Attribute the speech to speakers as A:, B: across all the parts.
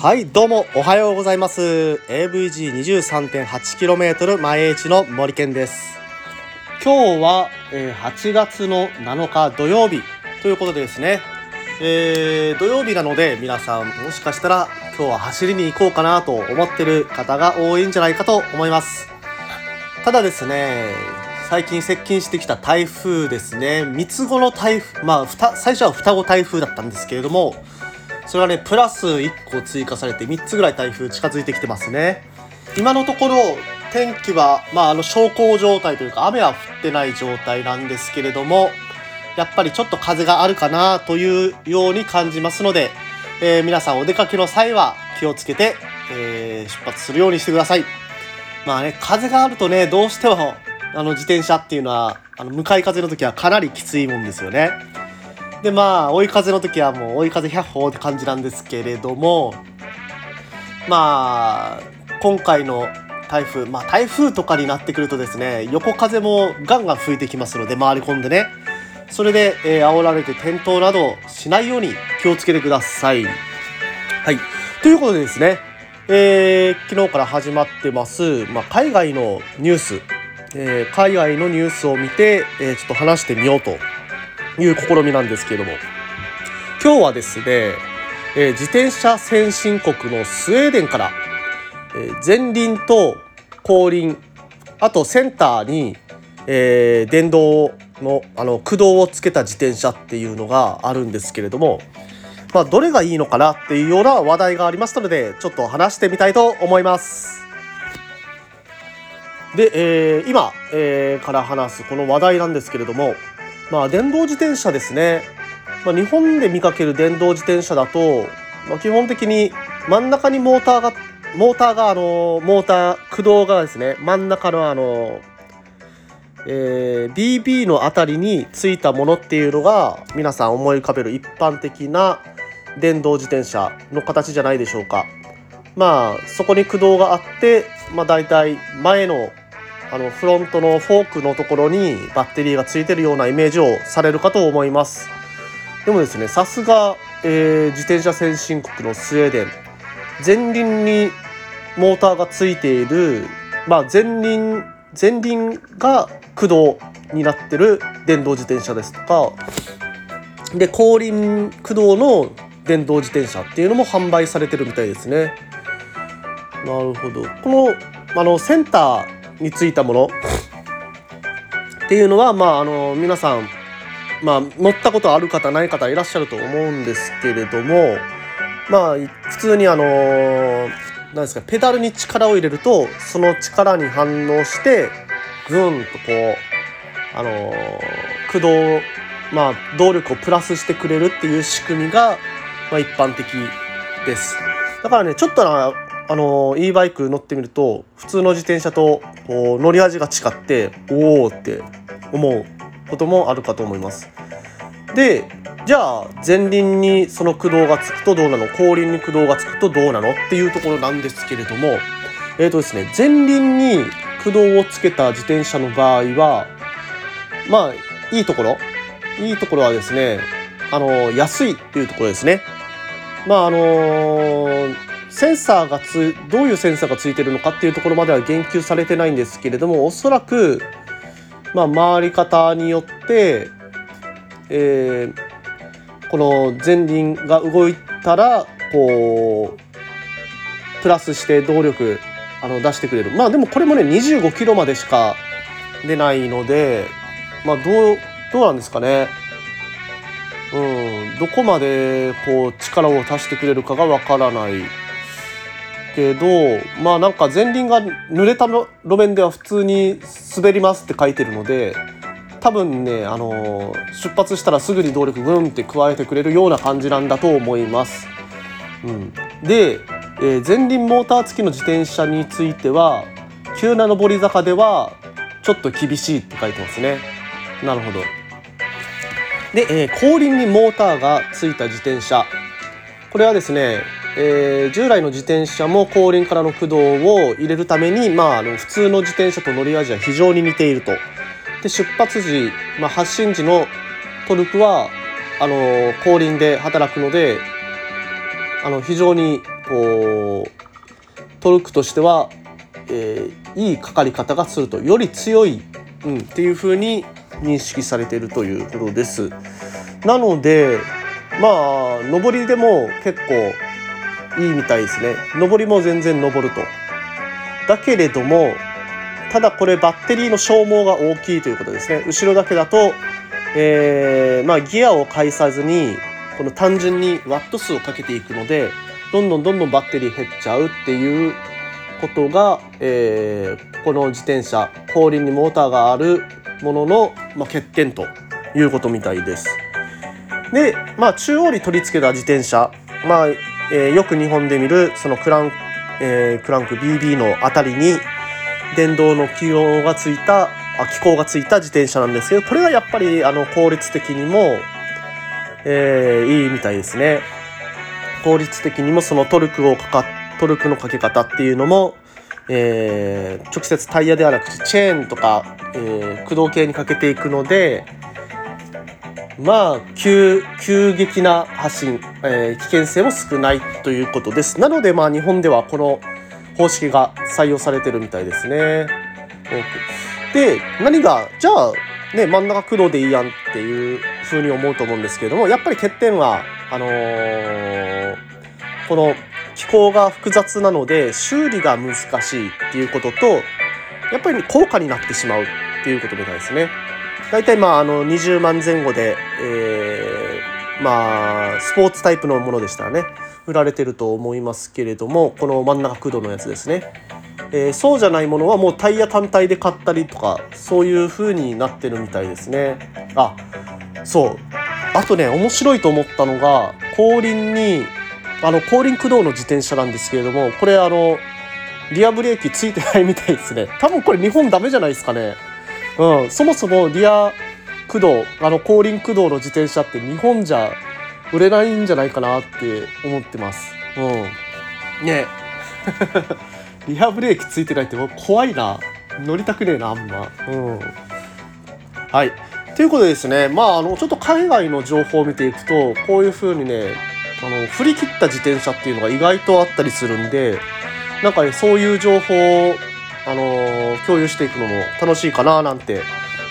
A: はいどうもおはようございます。AVG23.8km 前市の森健です。今日は、えー、8月の7日土曜日。ということでですね、えー、土曜日なので皆さんもしかしたら今日は走りに行こうかなと思ってる方が多いんじゃないかと思います。ただですね最近接近してきた台風ですね。三つ子の台風まあ最初は双子台風だったんですけれどもそれはねプラス1個追加されて3つぐらい台風近づいてきてますね。今のところ天気はまああの小康状態というか雨は降ってない状態なんですけれどもやっぱりちょっと風があるかなというように感じますので、えー、皆さんお出かけの際は気をつけて、えー、出発するようにしてください。まあね風があるとねどうしてもあの自転車っていうのはあの向かい風の時はかなりきついもんですよねでまあ追い風の時はもう追い風百歩って感じなんですけれどもまあ今回の台風まあ台風とかになってくるとですね横風もガンガン吹いてきますので回り込んでねそれで、えー、煽られて転倒などしないように気をつけてください。はい。ということでですね、えー、昨日から始まってます、まあ、海外のニュース、えー、海外のニュースを見て、えー、ちょっと話してみようと。いう試みなんですけれども。今日はですね、え、自転車先進国のスウェーデンから、え、前輪と後輪あとセンターに、え、電動のあの駆動をつけた自転車っていうのがあるんですけれども、まあ、どれがいいのかなっていうような話題がありましたのでちょっと話してみたいと思います。で、えー、今、えー、から話すこの話題なんですけれどもまあ、電動自転車ですね、まあ、日本で見かける電動自転車だと、まあ、基本的に真ん中にモーターがモーターがあのモーター駆動がですね真ん中のあの、えー、BB の辺りについたものっていうのが皆さん思い浮かべる一般的な電動自転車の形じゃないでしょうか。まあそこに駆動があって、まあ、大体前のあのフロントのフォークのところにバッテリーがついてるようなイメージをされるかと思いますでもですねさすが、えー、自転車先進国のスウェーデン前輪にモーターがついている、まあ、前輪前輪が駆動になってる電動自転車ですとかで後輪駆動の電動自転車っていうのも販売されてるみたいですね。なるほど。このあのセンターについたもの。っていうのはまああの皆さんまあ乗ったことある方ない方いらっしゃると思うんですけれどもまあ普通にあの何ですかペダルに力を入れるとその力に反応してぐんとこうあの駆動まあ動力をプラスしてくれるっていう仕組みが、まあ、一般的です。だからねちょっとなあの e バイク乗ってみると普通の自転車とこう乗り味が違っておおって思うこともあるかと思います。でじゃあ前輪にその駆動がつくとどうなの？後輪に駆動がつくとどうなの？っていうところなんですけれどもえっ、ー、とですね前輪に駆動をつけた自転車の場合はまあいいところ？いいところはですねあの安いっていうところですね。まああのーセンサーがつどういうセンサーがついてるのかっていうところまでは言及されてないんですけれどもおそらく、まあ、回り方によって、えー、この前輪が動いたらこうプラスして動力あの出してくれるまあでもこれもね25キロまでしか出ないのでまあどうどうなんですかね。うん、どこまでこう力を足してくれるかがわからないけどまあなんか前輪が濡れた路面では普通に滑りますって書いてるので多分ねあの出発したらすぐに動力グンって加えてくれるような感じなんだと思います。うん、で、えー、前輪モーター付きの自転車については急な上り坂ではちょっと厳しいって書いてますね。なるほど。で、えー、後輪にモーターが付いた自転車これはですねえー、従来の自転車も後輪からの駆動を入れるために、まあ、あの普通の自転車と乗り味は非常に似ていると。で出発時、まあ、発進時のトルクはあの後輪で働くのであの非常にこうトルクとしては、えー、いいかかり方がするとより強い、うん、っていう風に認識されているということです。なのでまあ上りでも結構いいみたいですね。上りも全然上ると。だけれどもただこれバッテリーの消耗が大きいということですね。後ろだけだと、えー、まあ、ギアを介さずにこの単純にワット数をかけていくのでどんどんどんどんバッテリー減っちゃうっていうことが、えー、この自転車後輪にモーターがあるものの、まあ、欠点ということみたいです。で、まあ、中央に取り付けた自転車、まあえー、よく日本で見るそのクラン,、えー、クランク BB のあたりに電動の気温がついたあ気候がついた自転車なんですけどこれがやっぱりあの効率的にも、えー、いいみたいですね。効率的にもそのトルクをかかトルクのかけ方っていうのも、えー、直接タイヤではなくてチェーンとか、えー、駆動系にかけていくのでまあ急急激な発進、えー、危険性も少ないということです。なのでまあ日本ではこの方式が採用されてるみたいですね。で何がじゃあね真ん中駆動でいいやんっていうふうに思うと思うんですけれどもやっぱり欠点はあのー、この気候が複雑なので修理が難しいっていうこととやっぱり高価になってしまうっていうことみたいですね。大体まああの20万前後で、えー、まあスポーツタイプのものでしたらね売られてると思いますけれどもこの真ん中駆動のやつですね、えー、そうじゃないものはもうタイヤ単体で買ったりとかそういう風になってるみたいですね。あそう。あとね面白いと思ったのが後輪にあの後輪駆動の自転車なんですけれどもこれあのリアブレーキついてないみたいですね。多分これ日本ダメじゃないですかね。うん。そもそもリア駆動あの後輪駆動の自転車って日本じゃ売れないんじゃないかなって思ってます。うん。ね。リアブレーキついてないってもう怖いな。乗りたくねえなあんま。うん。はい。ということでですね、まあ、あの、ちょっと海外の情報を見ていくと、こういう風にね、あの、振り切った自転車っていうのが意外とあったりするんで、なんかね、そういう情報を、あの共有していくのも楽しいかななんて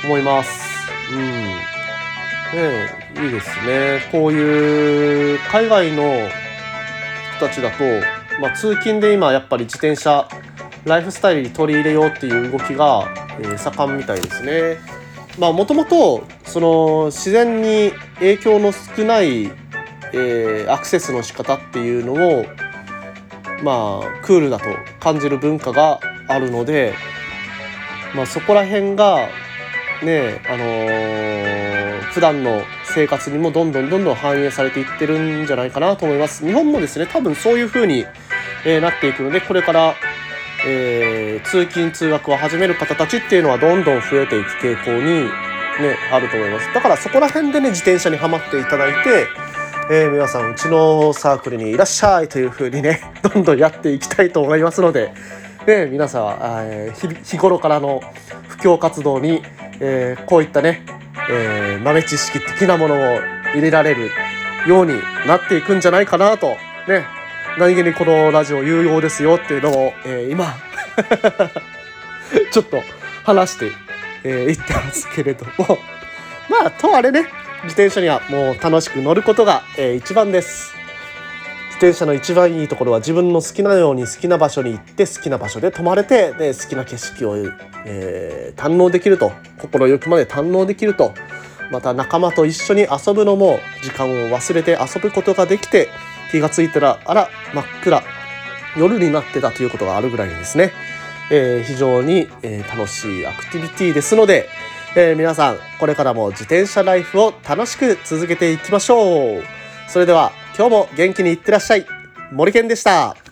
A: 思います。うん。ねいいですね。こういう海外の人たちだと、まあ、通勤で今やっぱり自転車、ライフスタイルに取り入れようっていう動きが、えー、盛んみたいですね。まあもともとその自然に影響の少ない、えー、アクセスの仕方っていうのをまあクールだと感じる文化があるので、まあ、そこら辺がねあのー、普段の生活にもどんどんどんどん反映されていってるんじゃないかなと思います。日本もですね多分そういう風に、えー、なっていくのでこれからえー、通勤通学を始める方たちっていうのはどんどん増えていく傾向にね、あると思います。だからそこら辺でね、自転車にはまっていただいて、えー、皆さん、うちのサークルにいらっしゃいという風にね、どんどんやっていきたいと思いますので、ね、皆さんは、えー、日頃からの布教活動に、えー、こういったね、えー、豆知識的なものを入れられるようになっていくんじゃないかなと、ね、何気にこのラジオ有用ですよっていうのを、えー、今 ちょっと話して、えー、言ってますけれども。まあとあれね自転車にはもう楽しく乗ることが、えー、一番です。自転車の一番いいところは自分の好きなように好きな場所に行って好きな場所で泊まれてで好きな景色を、えー、堪能できると心よくまで堪能できるとまた仲間と一緒に遊ぶのも時間を忘れて遊ぶことができて気がついたらあら真っ暗夜になってたということがあるぐらいですね、えー、非常に、え、楽しいアクティビティですので、えー、皆さんこれからも自転車ライフを楽しく続けていきましょう。それでは今日も元気にいってらっしゃい。森健でした。